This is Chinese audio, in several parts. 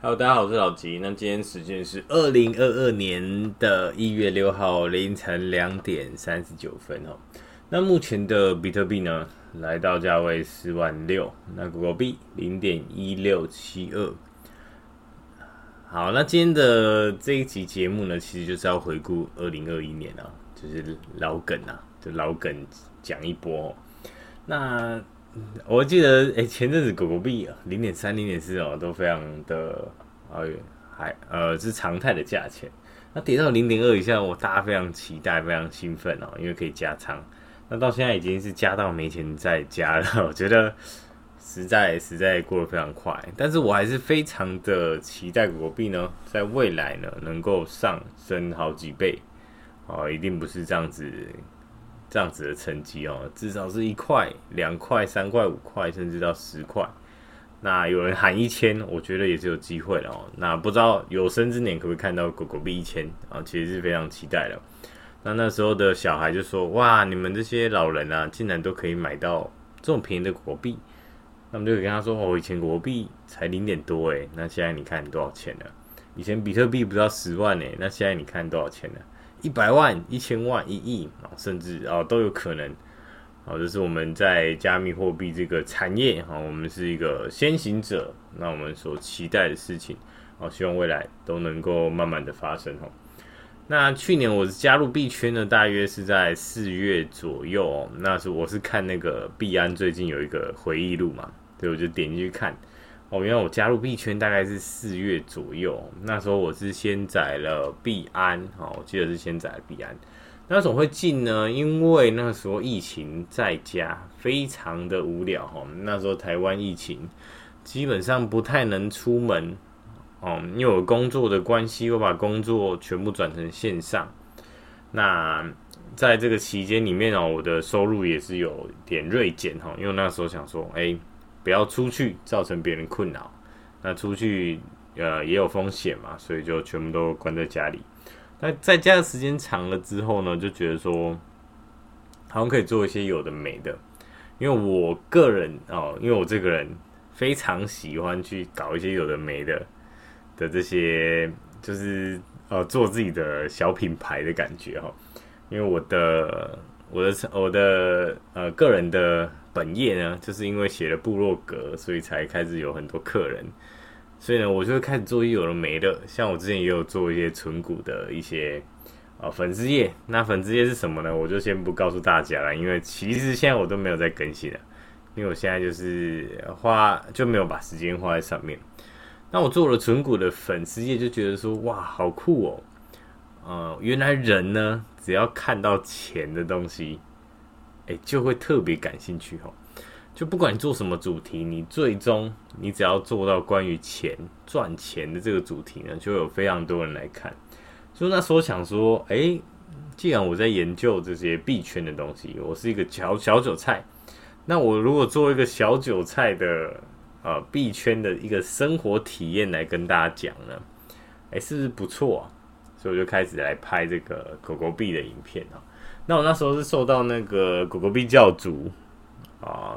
Hello，大家好，我是老吉。那今天时间是二零二二年的一月六号凌晨两点三十九分哦。那目前的比特币呢，来到价位四万六，那狗狗币零点一六七二。好，那今天的这一集节目呢，其实就是要回顾二零二一年啊，就是老梗啊，就老梗讲一波。那我记得，哎、前阵子狗狗币零点三、零点四哦，都非常的，呃，还呃是常态的价钱。那跌到零点二以下，我大家非常期待、非常兴奋哦，因为可以加仓。那到现在已经是加到没钱再加了，我觉得实在实在过得非常快。但是我还是非常的期待狗狗币呢，在未来呢能够上升好几倍哦，一定不是这样子。这样子的成绩哦，至少是一块、两块、三块、五块，甚至到十块。那有人喊一千，我觉得也是有机会的哦。那不知道有生之年可不可以看到狗狗币一千啊？其实是非常期待的。那那时候的小孩就说：“哇，你们这些老人啊，竟然都可以买到这么便宜的狗狗币。”那么就跟他说：“哦，以前狗狗币才零点多诶，那现在你看多少钱了？以前比特币不到十万诶，那现在你看多少钱了？”一百万、一千万、一亿啊，甚至啊都有可能啊，这是我们在加密货币这个产业哈，我们是一个先行者，那我们所期待的事情啊，希望未来都能够慢慢的发生哈。那去年我是加入币圈呢，大约是在四月左右哦，那是我是看那个币安最近有一个回忆录嘛，所以我就点进去看。哦，原来我加入币圈大概是四月左右，那时候我是先载了币安，哦，我记得是先载了币安。那怎么会进呢？因为那时候疫情在家，非常的无聊哈。那时候台湾疫情基本上不太能出门，哦，因为我工作的关系，我把工作全部转成线上。那在这个期间里面哦，我的收入也是有点锐减哈，因为那时候想说，哎。不要出去造成别人困扰，那出去呃也有风险嘛，所以就全部都关在家里。那在家的时间长了之后呢，就觉得说好像可以做一些有的没的，因为我个人哦，因为我这个人非常喜欢去搞一些有的没的的这些，就是呃做自己的小品牌的感觉哈。因为我的我的我的呃个人的。本业呢，就是因为写了部落格，所以才开始有很多客人。所以呢，我就会开始做一些有的没的。像我之前也有做一些存股的一些啊、粉丝页。那粉丝页是什么呢？我就先不告诉大家了，因为其实现在我都没有在更新了，因为我现在就是花就没有把时间花在上面。那我做了存股的粉丝页，就觉得说哇，好酷哦！呃，原来人呢，只要看到钱的东西。哎，就会特别感兴趣哈，就不管你做什么主题，你最终你只要做到关于钱赚钱的这个主题呢，就有非常多人来看。所以那时候想说，哎，既然我在研究这些币圈的东西，我是一个小小韭菜，那我如果做一个小韭菜的呃币圈的一个生活体验来跟大家讲呢，哎，是不是不错啊？所以我就开始来拍这个狗狗币的影片啊。那我那时候是受到那个狗狗币教主啊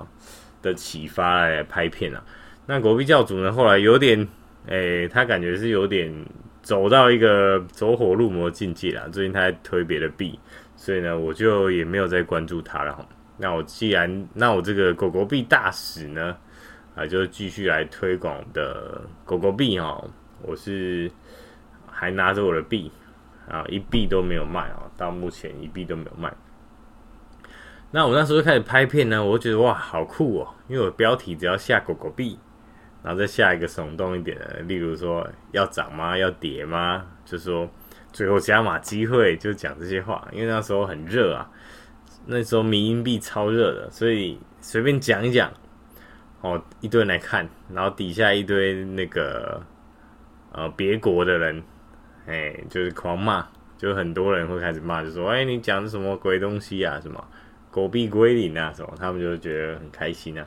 的启发来拍片啊。那狗狗币教主呢，后来有点，诶、他感觉是有点走到一个走火入魔境界了。最近他在推别的币，所以呢，我就也没有再关注他了。那我既然，那我这个狗狗币大使呢，啊，就继续来推广的狗狗币哈。我是还拿着我的币。啊，一币都没有卖啊！到目前一币都没有卖。那我那时候开始拍片呢，我觉得哇，好酷哦！因为我标题只要下狗狗币，然后再下一个耸动一点的，例如说要涨吗？要跌吗？就说最后加码机会，就讲这些话。因为那时候很热啊，那时候迷因币超热的，所以随便讲一讲，哦，一堆人来看，然后底下一堆那个呃别国的人。哎，就是狂骂，就很多人会开始骂，就说：“哎，你讲的什么鬼东西啊？什么狗屁归零啊？什么？”他们就觉得很开心啊，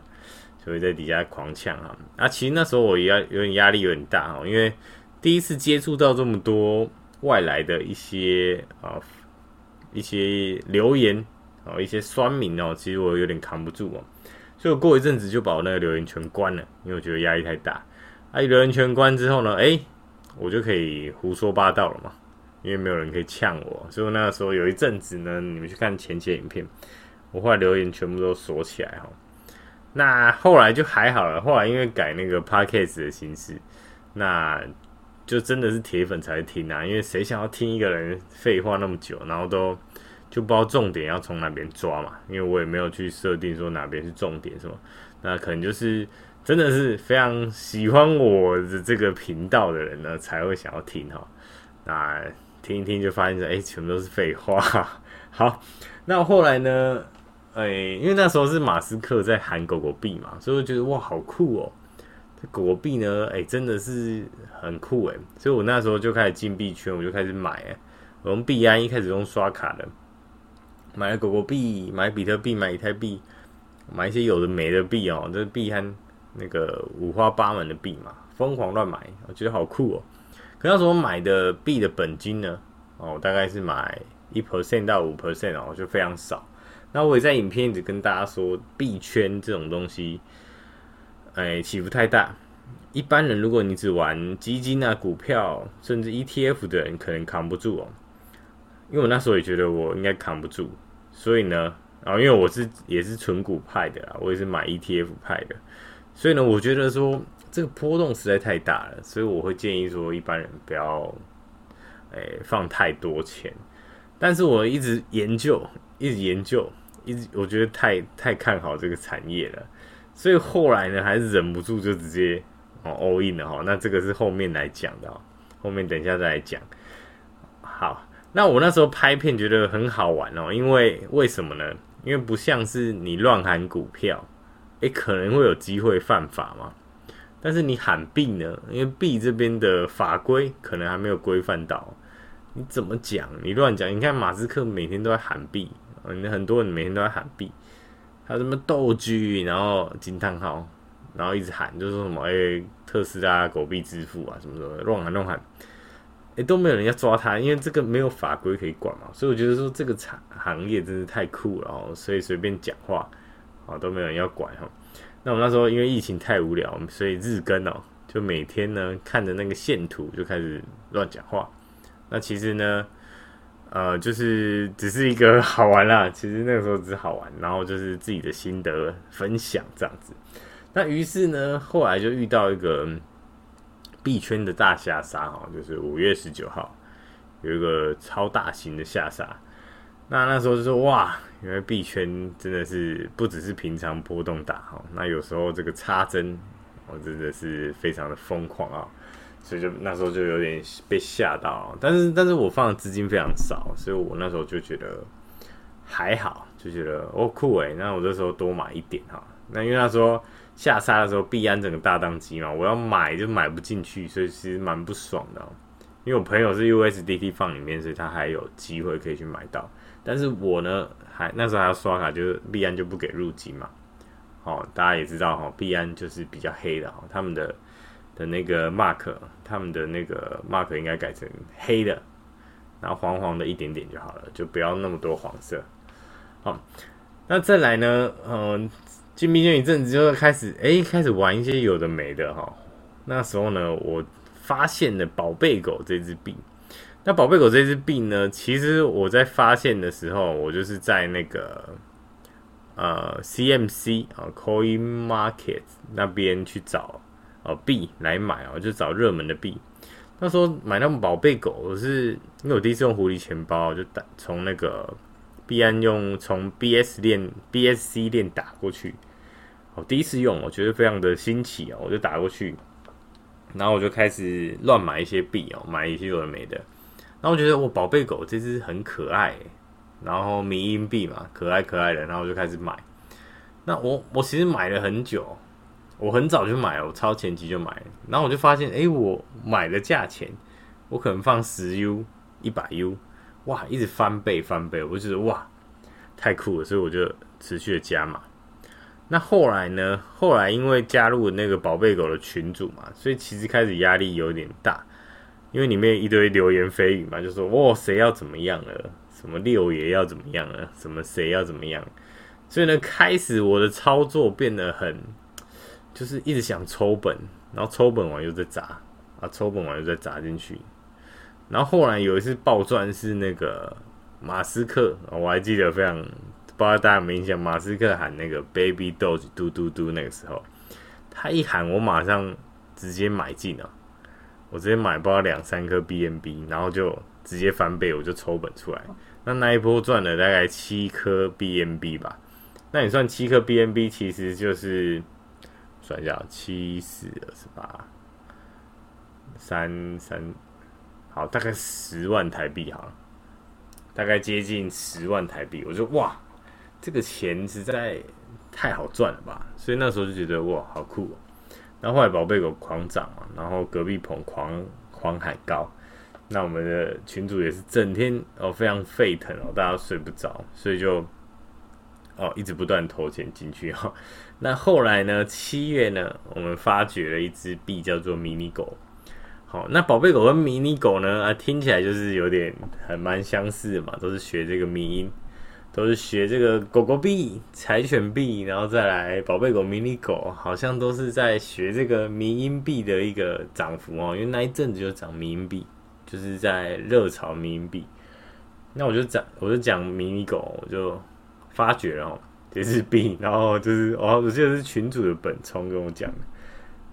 就会在底下狂呛啊。啊，其实那时候我压有点压力有点大哦，因为第一次接触到这么多外来的一些啊一些留言哦，一些酸民哦，其实我有点扛不住哦，所以我过一阵子就把我那个留言全关了，因为我觉得压力太大。啊，留言全关之后呢，哎，我就可以胡说八道了嘛，因为没有人可以呛我。所以那个时候有一阵子呢，你们去看前期影片，我后来留言全部都锁起来哈。那后来就还好了，后来因为改那个 podcast 的形式，那就真的是铁粉才听啊，因为谁想要听一个人废话那么久，然后都。就不知道重点要从哪边抓嘛，因为我也没有去设定说哪边是重点什么，那可能就是真的是非常喜欢我的这个频道的人呢，才会想要听哈。那听一听就发现说，哎、全部都是废话。好，那后来呢，哎、因为那时候是马斯克在喊狗狗币嘛，所以我觉得哇，好酷哦。这狗狗币呢，哎、真的是很酷哎，所以我那时候就开始进币圈，我就开始买哎，我用币安一开始用刷卡的。买了狗狗币，买比特币，买以太币，买一些有的没的币哦，这币安那个五花八门的币嘛，疯狂乱买，我觉得好酷哦。可那时候买的币的本金呢，哦，大概是买一 percent 到五 percent 哦，就非常少。那我也在影片一直跟大家说，币圈这种东西，哎，起伏太大。一般人如果你只玩基金啊、股票，甚至 ETF 的人，可能扛不住哦。因为我那时候也觉得我应该扛不住。所以呢，然后因为我是也是纯股派的啦，我也是买 ETF 派的，所以呢，我觉得说这个波动实在太大了，所以我会建议说一般人不要，诶、欸、放太多钱。但是我一直研究，一直研究，一直我觉得太太看好这个产业了，所以后来呢，还是忍不住就直接哦 all in 了哈。那这个是后面来讲的，后面等一下再来讲。好。那我那时候拍片觉得很好玩哦，因为为什么呢？因为不像是你乱喊股票，诶，可能会有机会犯法嘛。但是你喊币呢？因为币这边的法规可能还没有规范到，你怎么讲？你乱讲？你看马斯克每天都在喊币，嗯，很多人每天都在喊币，还有什么斗剧，然后惊叹号，然后一直喊，就是说什么诶，特斯拉狗币支付啊什么什么，乱喊乱喊。哎，都没有人要抓他，因为这个没有法规可以管嘛，所以我觉得说这个产行业真是太酷了哦，所以随便讲话啊都没有人要管哈。那我那时候因为疫情太无聊，所以日更哦，就每天呢看着那个线图就开始乱讲话。那其实呢，呃，就是只是一个 好玩啦，其实那个时候只是好玩，然后就是自己的心得分享这样子。那于是呢，后来就遇到一个。币圈的大下杀哈，就是五月十九号有一个超大型的下杀。那那时候就说哇，因为币圈真的是不只是平常波动大哈，那有时候这个插针，我真的是非常的疯狂啊，所以就那时候就有点被吓到。但是但是我放的资金非常少，所以我那时候就觉得还好，就觉得哦酷诶，那我这时候多买一点哈。那因为那时候。下杀的时候，币安整个大当机嘛，我要买就买不进去，所以其实蛮不爽的。因为我朋友是 USDT 放里面，所以他还有机会可以去买到。但是我呢，还那时候还要刷卡，就是币安就不给入金嘛。哦，大家也知道哈，币安就是比较黑的哈，他们的的那个 mark，他们的那个 mark 应该改成黑的，然后黄黄的一点点就好了，就不要那么多黄色。好，那再来呢，嗯。进币圈一阵子，就开始哎、开始玩一些有的没的哈。那时候呢，我发现了宝贝狗这只币。那宝贝狗这只币呢，其实我在发现的时候，我就是在那个呃 CMC 啊 Coin Market 那边去找呃币来买啊，就找热门的币。那时候买那种宝贝狗，我是因为我第一次用狐狸钱包，就打从那个。币安用从 BS 链 BSC 链打过去，我第一次用，我觉得非常的新奇哦，我就打过去，然后我就开始乱买一些币哦，买一些有的没的，然后我觉得我宝贝狗这只很可爱，然后迷因币嘛，可爱可爱的，然后我就开始买。那我我其实买了很久，我很早就买了，我超前期就买，然后我就发现，哎，我买的价钱，我可能放十 U 一百 U。哇，一直翻倍翻倍，我就觉得哇，太酷了，所以我就持续的加码。那后来呢？后来因为加入那个宝贝狗的群组嘛，所以其实开始压力有点大，因为里面一堆流言蜚语嘛，就说哇，谁要怎么样了？什么六爷要怎么样了？什么谁要怎么样？所以呢，开始我的操作变得很，就是一直想抽本，然后抽本完又再砸，啊，抽本完又再砸进去。然后后来有一次爆赚是那个马斯克，我还记得非常，不知道大家有没有印象，马斯克喊那个 Baby Doge 嘟嘟嘟那个时候，他一喊我马上直接买进了，我直接买包两三颗 BNB，然后就直接翻倍，我就抽本出来。那那一波赚了大概七颗 BNB 吧，那你算七颗 BNB 其实就是算一下，七四二十八，三三。好，大概十万台币好了，大概接近十万台币。我就哇，这个钱实在太好赚了吧！所以那时候就觉得哇，好酷喔。然后后来宝贝狗狂涨嘛，然后隔壁棚狂狂喊高，那我们的群主也是整天哦非常沸腾哦，大家睡不着，所以就哦一直不断投钱进去哈。那后来呢，七月呢，我们发掘了一只币叫做迷你狗。哦，那宝贝狗跟迷你狗呢？啊，听起来就是有点还蛮相似的嘛，都是学这个迷音，都是学这个狗狗币、柴犬币，然后再来宝贝狗、迷你狗，好像都是在学这个迷音币的一个涨幅哦。因为那一阵子就涨迷音币，就是在热炒迷音币。那我就讲，我就讲迷你狗，我就发觉哦，这只币，然后就是哦，我记得是群主的本聪跟我讲的。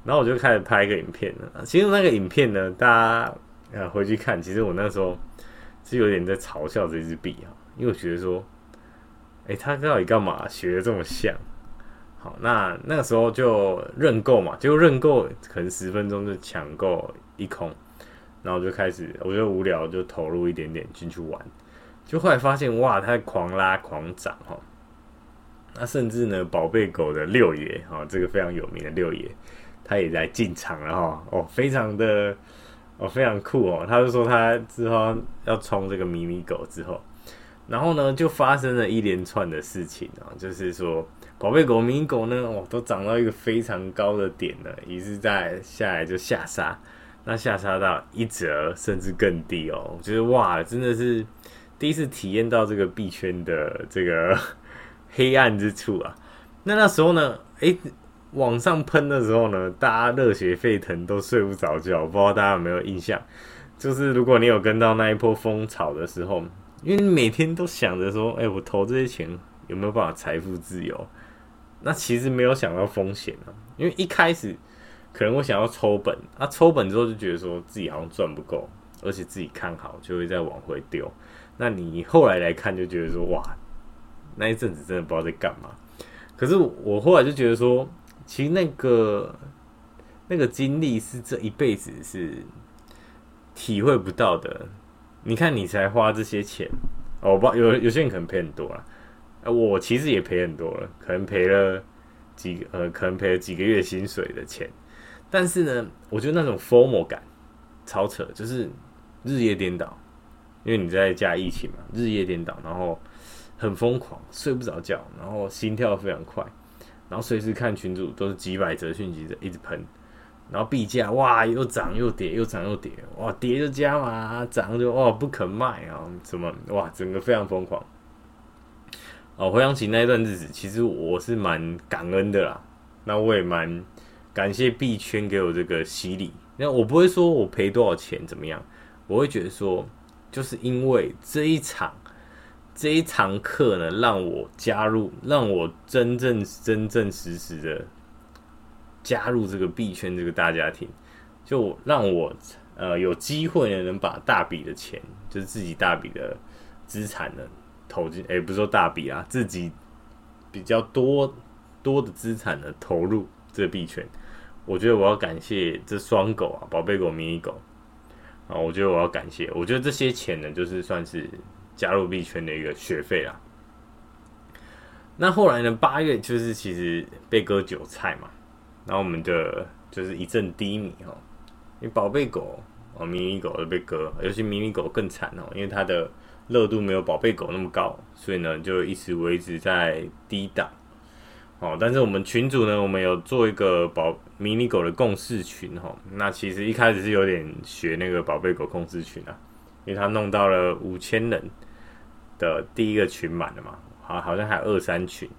然后我就开始拍一个影片了。其实那个影片呢，大家呃回去看，其实我那时候是有点在嘲笑这只币啊，因为我觉得说，哎，他到底干嘛学的这么像？好，那那个时候就认购嘛，结果认购可能十分钟就抢购一空，然后就开始我就无聊就投入一点点进去玩，就后来发现哇，它狂拉狂涨哈。那甚至呢，宝贝狗的六爷哈，这个非常有名的六爷。他也在进场了哈，哦，非常的哦，非常酷哦。他就说他之后要冲这个迷你狗之后，然后呢就发生了一连串的事情啊，就是说宝贝狗、迷狗呢，哦，都涨到一个非常高的点了，于是在下来就下杀，那下杀到一折甚至更低哦。我觉得哇，真的是第一次体验到这个币圈的这个 黑暗之处啊。那那时候呢，诶。往上喷的时候呢，大家热血沸腾，都睡不着觉。不知道大家有没有印象，就是如果你有跟到那一波风潮的时候，因为你每天都想着说，哎、我投这些钱有没有办法财富自由？那其实没有想到风险啊。因为一开始可能我想要抽本，啊，抽本之后就觉得说自己好像赚不够，而且自己看好就会再往回丢。那你后来来看就觉得说，哇，那一阵子真的不知道在干嘛。可是我后来就觉得说。其实那个那个经历是这一辈子是体会不到的。你看，你才花这些钱，哦，不有有些人可能赔很多了，我其实也赔很多了，可能赔了几呃，可能赔了几个月薪水的钱。但是呢，我觉得那种 formal 感超扯，就是日夜颠倒，因为你在家疫情嘛，日夜颠倒，然后很疯狂，睡不着觉，然后心跳非常快。然后随时看群主都是几百则讯息的一直喷，然后币价哇又涨又跌又涨又跌，哇跌就加嘛，涨就哇不肯卖啊，什么哇整个非常疯狂。哦，回想起那一段日子，其实我是蛮感恩的啦。那我也蛮感谢币圈给我这个洗礼。那我不会说我赔多少钱怎么样，我会觉得说，就是因为这一场。这一堂课呢，让我加入，让我真正真正实实的加入这个币圈这个大家庭，就让我呃有机会呢，能把大笔的钱，就是自己大笔的资产呢投进，哎，不是说大笔啊，自己比较多多的资产呢投入这个币圈。我觉得我要感谢这双狗啊，宝贝狗、迷你狗啊，我觉得我要感谢，我觉得这些钱呢，就是算是。加入币圈的一个学费啊，那后来呢？八月就是其实被割韭菜嘛，然后我们的就是一阵低迷哈。因为宝贝狗哦，迷你狗都被割，尤其迷你狗更惨哦，因为它的热度没有宝贝狗那么高，所以呢就一直维持在低档。哦，但是我们群主呢，我们有做一个宝迷你狗的共事群哈。那其实一开始是有点学那个宝贝狗共事群啊，因为他弄到了五千人。的第一个群满了嘛，好，好像还有二三群，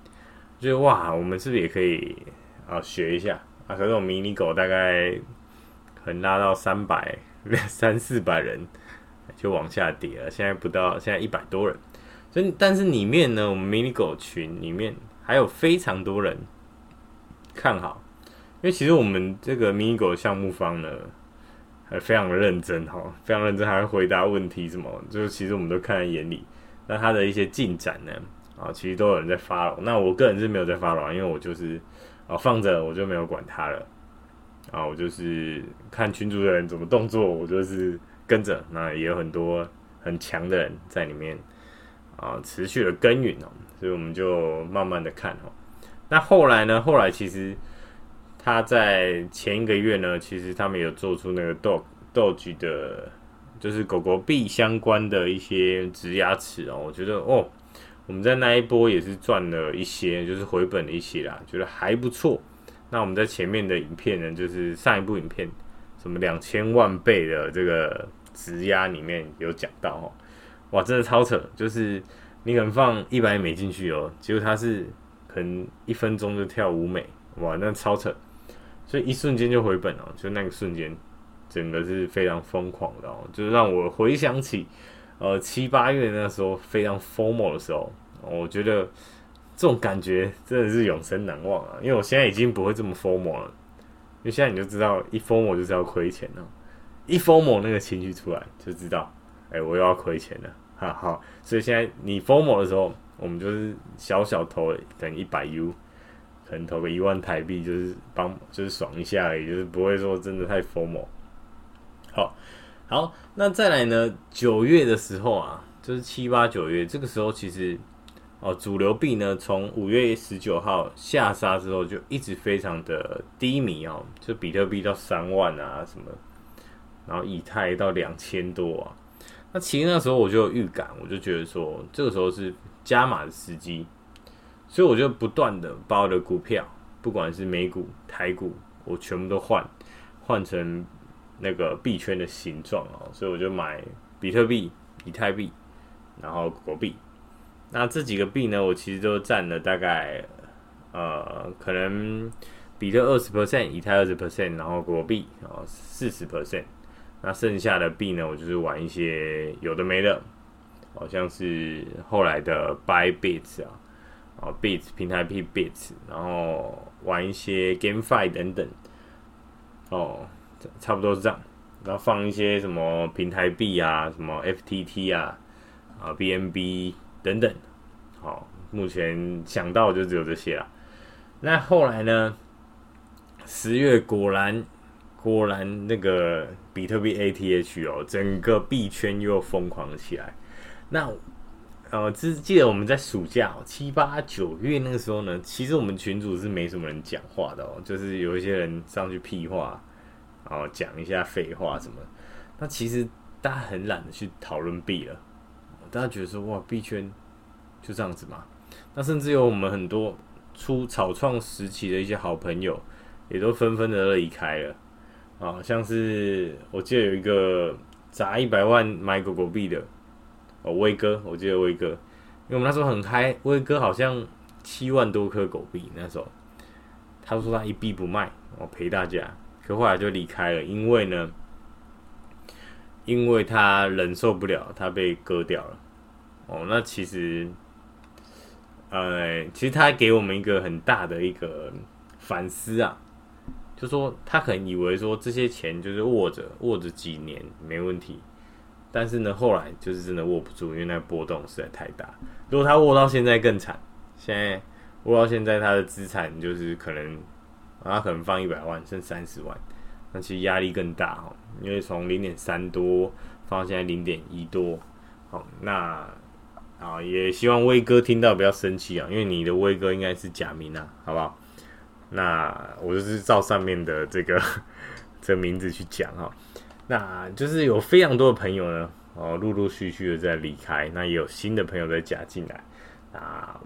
就是哇，我们是不是也可以啊学一下啊，可是我迷你狗大概可能拉到三百、三四百人就往下跌了，现在不到，现在一百多人。所以，但是里面呢，我们迷你狗群里面还有非常多人看好，因为其实我们这个迷你狗项目方呢，还非常认真哈，非常认真，还会回答问题什么，就是其实我们都看在眼里。那它的一些进展呢？啊，其实都有人在 follow。那我个人是没有在 follow，因为我就是啊放着，我就没有管它了。啊，我就是看群主的人怎么动作，我就是跟着。那也有很多很强的人在里面啊，持续的耕耘哦。所以我们就慢慢的看哦。那后来呢？后来其实他在前一个月呢，其实他们有做出那个 dog dog 的。就是狗狗币相关的一些植牙齿哦，我觉得哦，我们在那一波也是赚了一些，就是回本了一些啦，觉得还不错。那我们在前面的影片呢，就是上一部影片，什么两千万倍的这个质押里面有讲到哦，哇，真的超扯，就是你可能放一百美进去哦，结果它是可能一分钟就跳五美，哇，那超扯，所以一瞬间就回本哦，就那个瞬间。整个是非常疯狂的哦，就是让我回想起，呃七八月那时候非常 formal 的时候，我觉得这种感觉真的是永生难忘啊！因为我现在已经不会这么 formal 了，因为现在你就知道一 formal 就是要亏钱了，一 formal 那个情绪出来就知道，哎，我又要亏钱了，哈哈！所以现在你 formal 的时候，我们就是小小投等一百 U，可能投个一万台币，就是帮就是爽一下而已，就是不会说真的太 formal。好，好，那再来呢？九月的时候啊，就是七八九月这个时候，其实哦，主流币呢，从五月十九号下杀之后，就一直非常的低迷哦，就比特币到三万啊什么，然后以太到两千多啊。那其实那时候我就有预感，我就觉得说，这个时候是加码的时机，所以我就不断的把我的股票，不管是美股、台股，我全部都换换成。那个币圈的形状哦，所以我就买比特币、以太币，然后国币。那这几个币呢，我其实都占了大概呃，可能比特二十 percent，以太二十 percent，然后国币啊四十 percent。那剩下的币呢，我就是玩一些有的没的，好像是后来的 Buy Bits 啊，啊 Bits 平台币 Bits，然后玩一些 GameFi 等等哦。差不多是这样，然后放一些什么平台币啊，什么 FTT 啊，啊 BNB 等等，好，目前想到就只有这些了。那后来呢？十月果然果然那个比特币 ATH 哦，整个币圈又疯狂起来。那呃，只记得我们在暑假七八九月那个时候呢，其实我们群组是没什么人讲话的哦，就是有一些人上去屁话。然后，讲一下废话什么？那其实大家很懒得去讨论币了，大家觉得说哇，币圈就这样子嘛？那甚至有我们很多初草创时期的一些好朋友，也都纷纷的离开了。啊，像是我记得有一个砸一百万买狗狗币的哦，威哥，我记得威哥，因为我们那时候很嗨，威哥好像七万多颗狗币那时候，他说他一币不卖，我陪大家。后来就离开了，因为呢，因为他忍受不了，他被割掉了。哦，那其实，呃，其实他给我们一个很大的一个反思啊，就说他可能以为说这些钱就是握着握着几年没问题，但是呢，后来就是真的握不住，因为那波动实在太大。如果他握到现在更惨，现在握到现在他的资产就是可能。他可能放一百万，剩三十万，那其实压力更大哦，因为从零点三多放到现在零点一多，好，那啊也希望威哥听到不要生气啊，因为你的威哥应该是假名啊，好不好？那我就是照上面的这个 这名字去讲哈，那就是有非常多的朋友呢，哦，陆陆续续的在离开，那也有新的朋友在加进来啊。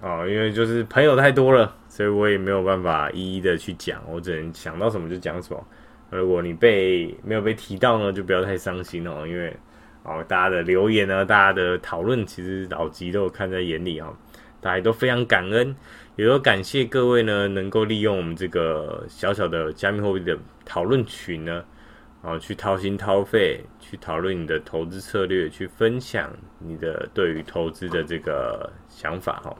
哦，因为就是朋友太多了，所以我也没有办法一一的去讲，我只能想到什么就讲什么。如果你被没有被提到呢，就不要太伤心哦，因为哦，大家的留言呢，大家的讨论，其实老吉都有看在眼里啊。大家都非常感恩，也都感谢各位呢，能够利用我们这个小小的加密货币的讨论群呢，然后去掏心掏肺，去讨论你的投资策略，去分享你的对于投资的这个想法哈。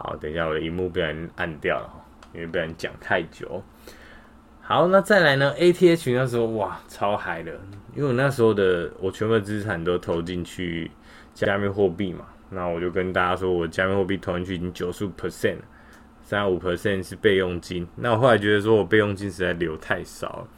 好，等一下我的荧幕被人按掉了，因为被人讲太久。好，那再来呢？ATH 那时候哇，超嗨的，因为我那时候的我全部资产都投进去加密货币嘛。那我就跟大家说，我加密货币投进去已经九十五 percent 了，三十五 percent 是备用金。那我后来觉得说我备用金实在留太少了，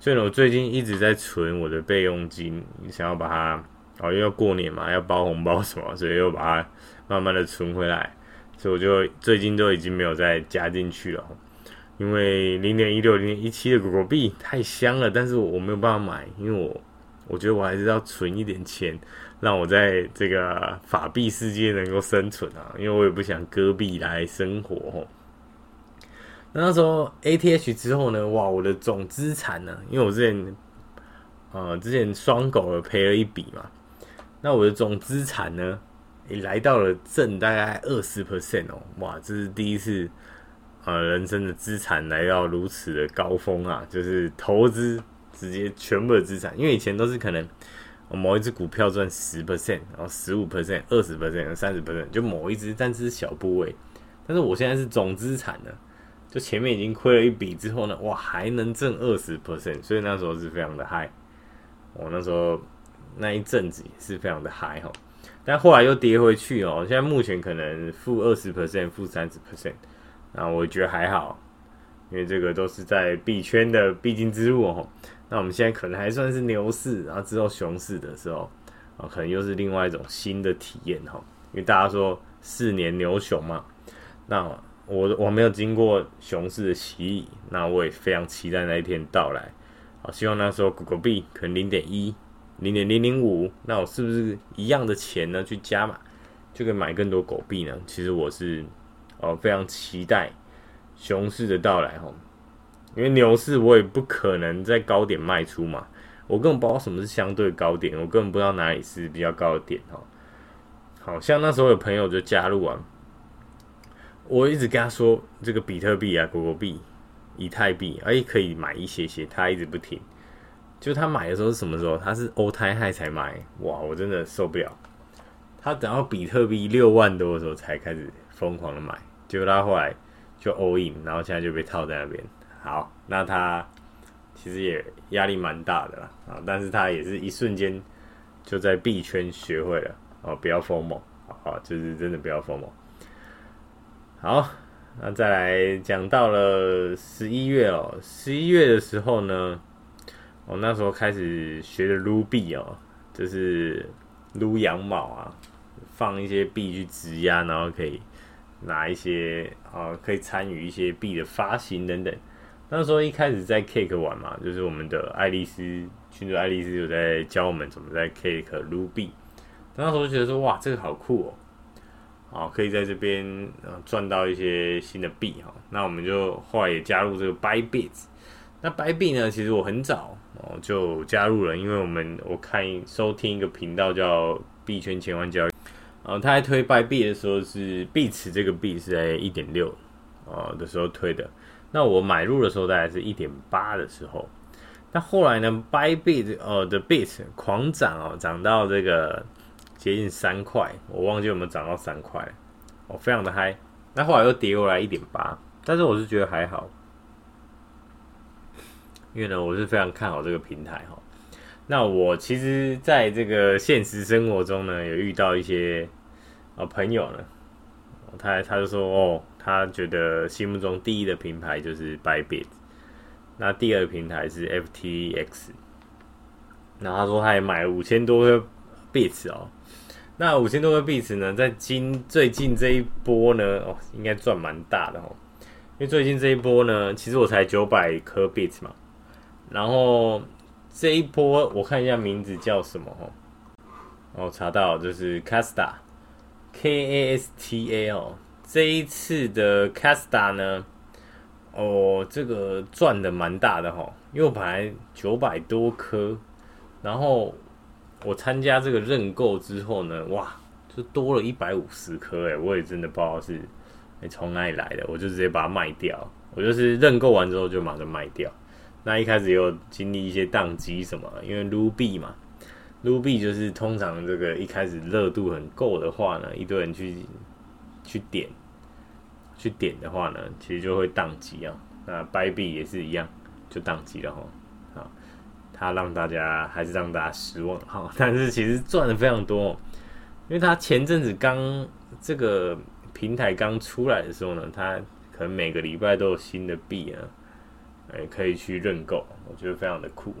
所以呢，我最近一直在存我的备用金，想要把它哦，因为要过年嘛，要包红包什么，所以又把它慢慢的存回来。所以我就最近都已经没有再加进去了。因为零点一六、零点一七的狗狗币太香了，但是我没有办法买，因为我我觉得我还是要存一点钱，让我在这个法币世界能够生存啊，因为我也不想割币来生活。那那时候 ATH 之后呢，哇，我的总资产呢，因为我之前呃之前双狗赔了一笔嘛，那我的总资产呢也来到了正大概二十 percent 哦，哇，这是第一次。呃，人生的资产来到如此的高峰啊，就是投资直接全部的资产，因为以前都是可能某一只股票赚十 percent，然后十五 percent、二十 percent、三十 percent，就某一只，但是小部位。但是我现在是总资产呢，就前面已经亏了一笔之后呢，哇，还能挣二十 percent，所以那时候是非常的嗨。我那时候那一阵子也是非常的嗨哈，但后来又跌回去哦，现在目前可能负二十 percent、负三十 percent。那我觉得还好，因为这个都是在币圈的必经之路哦。那我们现在可能还算是牛市，然后之后熊市的时候，啊，可能又是另外一种新的体验哈。因为大家说四年牛熊嘛，那我我没有经过熊市的洗礼，那我也非常期待那一天到来。好，希望那时候狗狗币可能零点一、零点零零五，那我是不是一样的钱呢？去加码就可以买更多狗币呢？其实我是。哦，非常期待熊市的到来哈，因为牛市我也不可能在高点卖出嘛，我根本不知道什么是相对高点，我根本不知道哪里是比较高的点哈。好像那时候有朋友就加入啊，我一直跟他说这个比特币啊、狗狗币、以太币，哎，可以买一些些，他一直不听。就他买的时候是什么时候？他是 all time high 才买，哇，我真的受不了。他等到比特币六万多的时候才开始疯狂的买。结果他后来就 all in，然后现在就被套在那边。好，那他其实也压力蛮大的啦啊，但是他也是一瞬间就在币圈学会了哦，不要 FOMO，好，就是真的不要 FOMO。好，那再来讲到了十一月哦，十一月的时候呢，我那时候开始学的撸币哦，就是撸羊毛啊，放一些币去质押，然后可以。拿一些啊，可以参与一些币的发行等等。那时候一开始在 Cake 玩嘛，就是我们的爱丽丝群主爱丽丝有在教我们怎么在 Cake 撸币。那时候觉得说，哇，这个好酷哦，啊，可以在这边赚到一些新的币哈。那我们就后来也加入这个 Buy Bits。那 Bybit 呢，其实我很早哦就加入了，因为我们我看收听一个频道叫币圈千万交易。哦，他在推 Bybit 的时候是币池这个币是在一点六哦的时候推的，那我买入的时候大概是一点八的时候，那后来呢 Bybit 哦的 bit 狂涨哦，涨到这个接近三块，我忘记有没有涨到三块哦，非常的嗨。那后来又跌过来一点八，但是我是觉得还好，因为呢我是非常看好这个平台哈。那我其实在这个现实生活中呢，有遇到一些。啊，朋友呢？他他就说，哦，他觉得心目中第一的平台就是 Bybit，那第二平台是 FTX。然后他说他也买了五千多个 bit 哦，那五千多个 bits 呢，在今最近这一波呢，哦，应该赚蛮大的哦，因为最近这一波呢，其实我才九百颗 bits 嘛，然后这一波我看一下名字叫什么哦，哦，查到就是 Kasta。K A S T A 哦，这一次的 Kasta 呢，哦，这个赚的蛮大的哈，因为我本来九百多颗，然后我参加这个认购之后呢，哇，就多了一百五十颗，哎，我也真的不知道是哎从哪里来的，我就直接把它卖掉。我就是认购完之后就马上卖掉。那一开始也有经历一些宕机什么，因为卢币嘛，卢币就是通常这个一开始热度很够的话呢，一堆人去去点，去点的话呢，其实就会宕机啊。那 b y b e 也是一样，就宕机了哈。啊，它让大家还是让大家失望哈，但是其实赚的非常多，因为它前阵子刚这个平台刚出来的时候呢，它可能每个礼拜都有新的币啊，哎，可以去认购，我觉得非常的酷。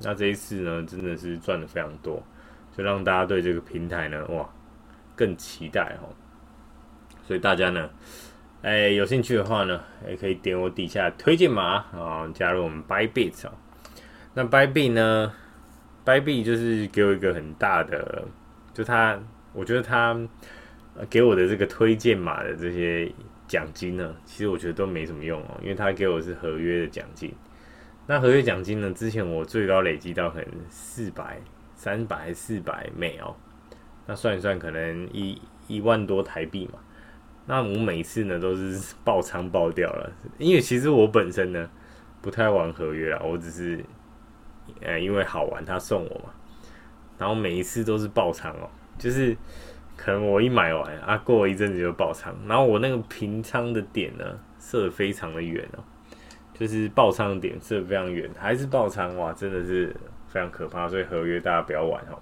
那这一次呢，真的是赚的非常多，就让大家对这个平台呢，哇，更期待哦。所以大家呢。哎，有兴趣的话呢，也可以点我底下推荐码啊，加入我们 Bybit 啊。那 Bybit 呢，Bybit 就是给我一个很大的，就他，我觉得他给我的这个推荐码的这些奖金呢，其实我觉得都没什么用哦，因为他给我是合约的奖金。那合约奖金呢，之前我最高累积到可能四百、三百四百美哦，那算一算，可能一一万多台币嘛。那我每次呢都是 爆仓爆掉了，因为其实我本身呢不太玩合约啦，我只是呃因为好玩他送我嘛，然后每一次都是爆仓哦，就是可能我一买完啊过一阵子就爆仓，然后我那个平仓的点呢设的非常的远哦，就是爆仓的点设的非常远，还是爆仓哇，真的是非常可怕，所以合约大家不要玩哦，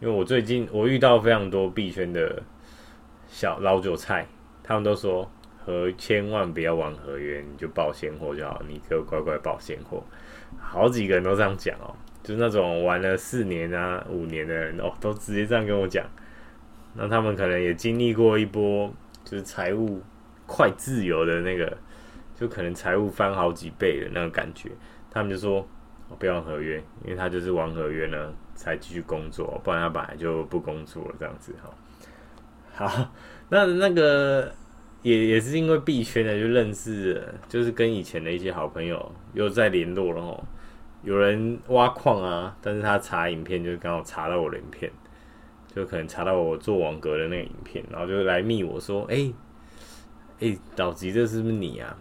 因为我最近我遇到非常多币圈的小老韭菜。他们都说和千万不要玩合约，你就报现货就好，你就乖乖报现货。好几个人都这样讲哦，就是那种玩了四年啊、五年的人哦，都直接这样跟我讲。那他们可能也经历过一波，就是财务快自由的那个，就可能财务翻好几倍的那个感觉。他们就说不要合约，因为他就是玩合约呢才继续工作，不然他本来就不工作了这样子哈。好，那那个。也也是因为币圈的就认识，就是跟以前的一些好朋友又在联络了哦。有人挖矿啊，但是他查影片就刚好查到我的影片，就可能查到我做网格的那个影片，然后就来密我说：“哎、欸，哎、欸，老吉，这是不是你啊？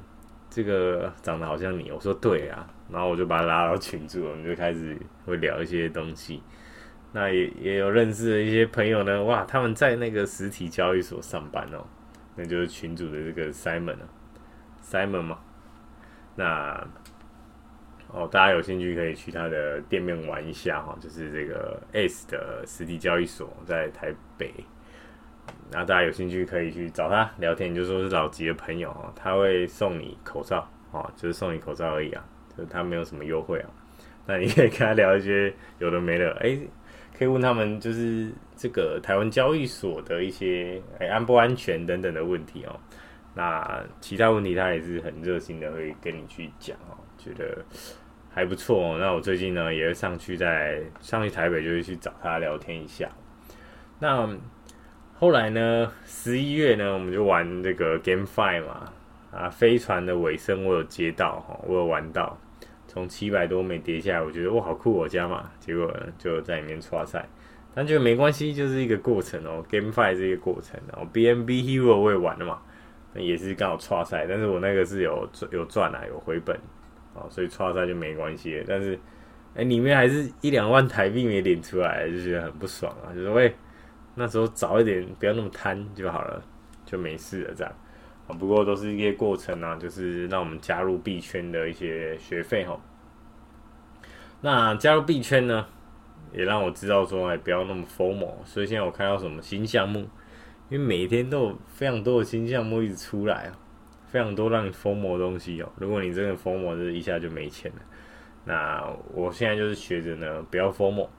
这个长得好像你。”我说：“对啊。”然后我就把他拉到群组，我们就开始会聊一些东西。那也也有认识的一些朋友呢，哇，他们在那个实体交易所上班哦。那就是群主的这个 Simon 啊，Simon 嘛，那哦，大家有兴趣可以去他的店面玩一下哈，就是这个 S 的实体交易所在台北，那大家有兴趣可以去找他聊天，就说是老吉的朋友啊，他会送你口罩啊，就是送你口罩而已啊，就是他没有什么优惠啊，那你可以跟他聊一些有的没的，哎、可以问他们，就是这个台湾交易所的一些哎安不安全等等的问题哦。那其他问题他也是很热心的，会跟你去讲哦，觉得还不错哦。那我最近呢也会上去在上去台北，就会去找他聊天一下。那后来呢，十一月呢，我们就玩这个 GameFi 嘛，啊，飞船的尾声我有接到哈，我有玩到。从七百多美跌下来，我觉得哇好酷我家嘛，结果呢就在里面刷赛，但觉得没关系，就是一个过程哦，GameFi 这个过程哦，BMB Hero 我也玩了嘛，那也是刚好刷赛，但是我那个是有有赚啊，有回本啊，所以刷赛就没关系。但是哎、里面还是一两万台币没领出来，就觉得很不爽啊，就是喂那时候早一点，不要那么贪就好了，就没事了这样。不过都是一些过程啊，就是让我们加入币圈的一些学费哈。那加入币圈呢，也让我知道说，哎，不要那么 FOMO。所以现在我看到什么新项目，因为每天都有非常多的新项目一直出来啊，非常多让你疯魔的东西哦。如果你真的疯魔就是一下就没钱了。那我现在就是学着呢，不要疯魔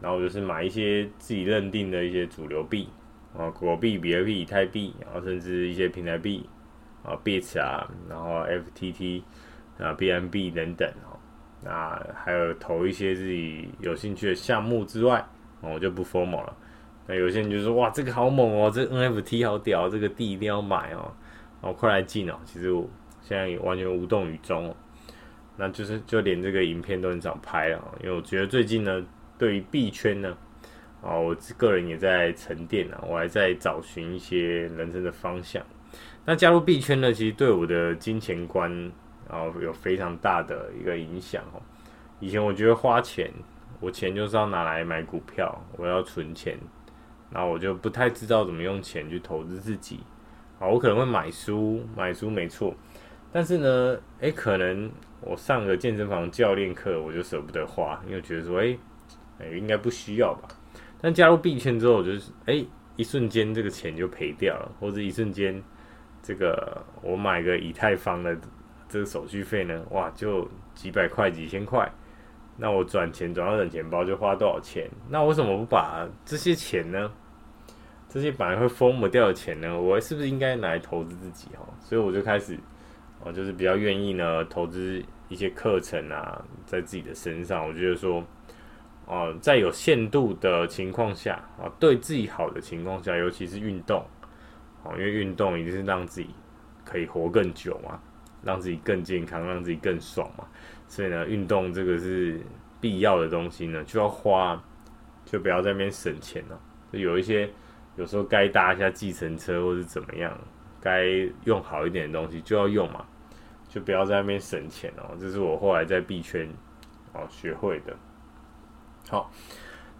然后就是买一些自己认定的一些主流币。啊，国币、比特币、以太币，然后甚至一些平台币啊，Bits 啊，然后 FTT 啊，BNB 等等哦。那还有投一些自己有兴趣的项目之外，我就不疯魔了。那有些人就说：“哇，这个好猛哦，这 NFT 好屌，这个地一定要买哦。”然后快来进哦。其实我现在也完全无动于衷哦。那就是就连这个影片都很少拍了，因为我觉得最近呢，对于币圈呢。啊，我个人也在沉淀啊，我还在找寻一些人生的方向。那加入币圈呢，其实对我的金钱观啊有非常大的一个影响哦。以前我觉得花钱，我钱就是要拿来买股票，我要存钱，那我就不太知道怎么用钱去投资自己。啊，我可能会买书，买书没错，但是呢，诶，可能我上个健身房教练课，我就舍不得花，因为觉得说，诶，诶，应该不需要吧。但加入币圈之后，我就是诶，一瞬间这个钱就赔掉了，或者一瞬间这个我买个以太坊的这个手续费呢，哇，就几百块、几千块。那我转钱转到冷钱包就花多少钱？那为什么不把这些钱呢？这些本来会疯不掉的钱呢？我是不是应该拿来投资自己？哈，所以我就开始，我就是比较愿意呢投资一些课程啊，在自己的身上。我觉得说。哦，在有限度的情况下，啊，对自己好的情况下，尤其是运动，哦，因为运动一定是让自己可以活更久嘛，让自己更健康，让自己更爽嘛，所以呢，运动这个是必要的东西呢，就要花，就不要在那边省钱了。就有一些有时候该搭一下计程车或是怎么样，该用好一点的东西就要用嘛，就不要在那边省钱哦。这是我后来在币圈哦学会的。好，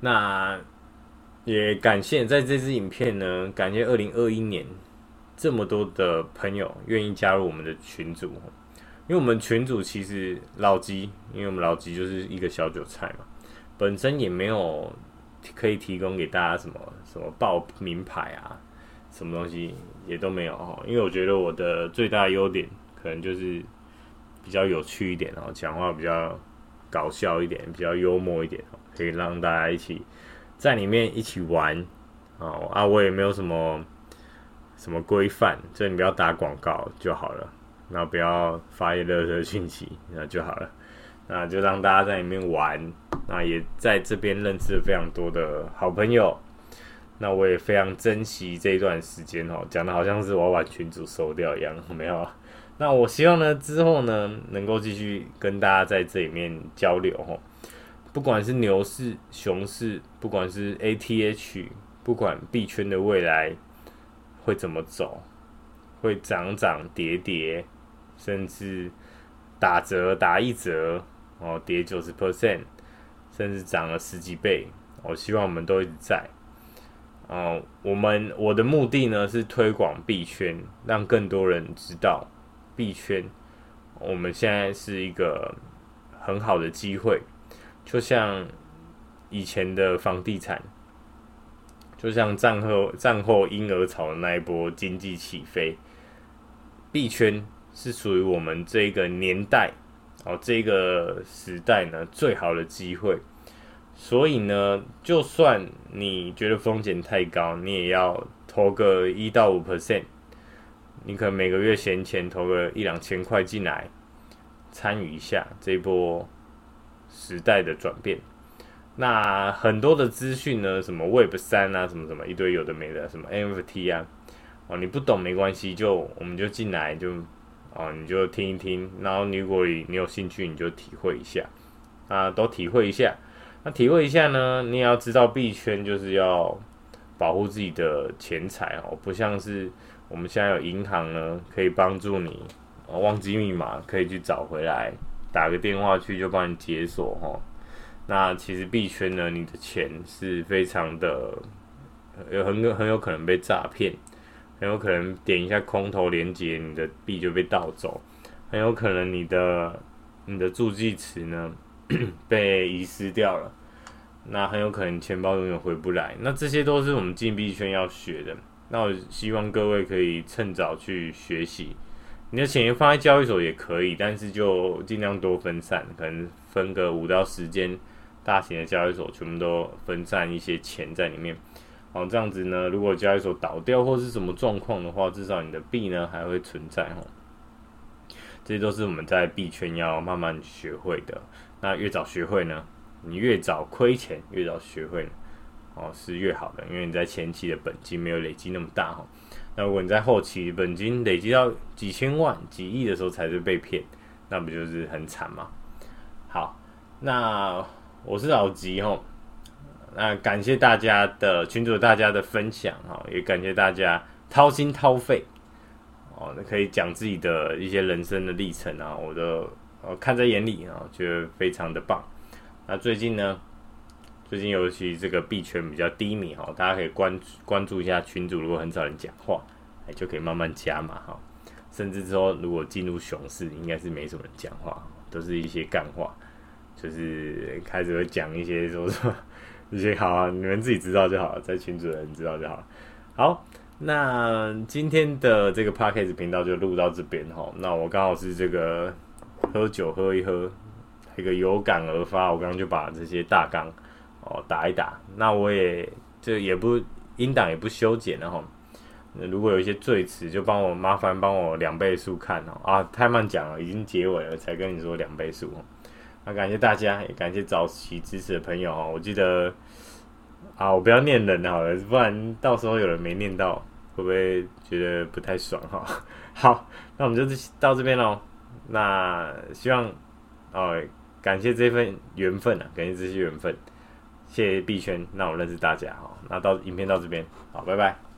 那也感谢在这支影片呢，感谢二零二一年这么多的朋友愿意加入我们的群组，因为我们群主其实老吉，因为我们老吉就是一个小韭菜嘛，本身也没有可以提供给大家什么什么报名牌啊，什么东西也都没有哈，因为我觉得我的最大优点可能就是比较有趣一点，然后讲话比较搞笑一点，比较幽默一点。可以让大家一起在里面一起玩哦啊，我也没有什么什么规范，就你不要打广告就好了，然后不要发一些垃圾讯息，那就好了。那就让大家在里面玩，那也在这边认识了非常多的好朋友。那我也非常珍惜这一段时间哦，讲的好像是我要把群主收掉一样，没有。那我希望呢之后呢能够继续跟大家在这里面交流哦。不管是牛市、熊市，不管是 ATH，不管币圈的未来会怎么走，会涨涨跌跌，甚至打折打一折，哦，跌九十 percent，甚至涨了十几倍，我希望我们都一直在。哦，我们我的目的呢是推广币圈，让更多人知道币圈，我们现在是一个很好的机会。就像以前的房地产，就像战后战后婴儿潮的那一波经济起飞，币圈是属于我们这个年代哦，这个时代呢最好的机会。所以呢，就算你觉得风险太高，你也要投个一到五 percent，你可能每个月闲钱投个一两千块进来，参与一下这一波。时代的转变，那很多的资讯呢，什么 Web 三啊，什么什么一堆有的没的，什么 NFT 啊，哦，你不懂没关系，就我们就进来就，哦，你就听一听，然后你如果你有兴趣，你就体会一下，啊，都体会一下。那体会一下呢，你也要知道币圈就是要保护自己的钱财哦，不像是我们现在有银行呢，可以帮助你，哦，忘记密码可以去找回来。打个电话去就帮你解锁哦，那其实币圈呢，你的钱是非常的有很很有可能被诈骗，很有可能点一下空头连接，你的币就被盗走，很有可能你的你的助记词呢 被遗失掉了，那很有可能钱包永远回不来，那这些都是我们进币圈要学的，那我希望各位可以趁早去学习。你的钱放在交易所也可以，但是就尽量多分散，可能分个五到十间大型的交易所，全部都分散一些钱在里面。哦，这样子呢，如果交易所倒掉或是什么状况的话，至少你的币呢还会存在哈。这些都是我们在币圈要慢慢学会的。那越早学会呢，你越早亏钱，越早学会，哦是越好的，因为你在前期的本金没有累积那么大哈。那如果你在后期本金累积到几千万、几亿的时候才是被骗，那不就是很惨吗？好，那我是老吉吼，那感谢大家的群主大家的分享哈，也感谢大家掏心掏肺哦，那可以讲自己的一些人生的历程啊，我的呃看在眼里啊，觉得非常的棒。那最近呢，最近尤其这个币圈比较低迷哈，大家可以关关注一下群主，如果很少人讲话，哎，就可以慢慢加嘛哈。甚至说，如果进入熊市，应该是没什么人讲话，都是一些干话，就是开始会讲一些说什么些好啊，你们自己知道就好了，在群主的人知道就好了。好，那今天的这个 Podcast 频道就录到这边哈。那我刚好是这个喝酒喝一喝，一个有感而发，我刚刚就把这些大纲哦打一打。那我也这也不音档也不修剪了哈。如果有一些赘词，就帮我麻烦帮我两倍速看哦啊，太慢讲了，已经结尾了才跟你说两倍速哦。那感谢大家，也感谢早期支持的朋友哦。我记得啊，我不要念人好了，不然到时候有人没念到，会不会觉得不太爽哈？好，那我们就到这边喽。那希望哦，感谢这份缘分啊，感谢这些缘分，谢谢币圈让我认识大家哈。那到影片到这边，好，拜拜。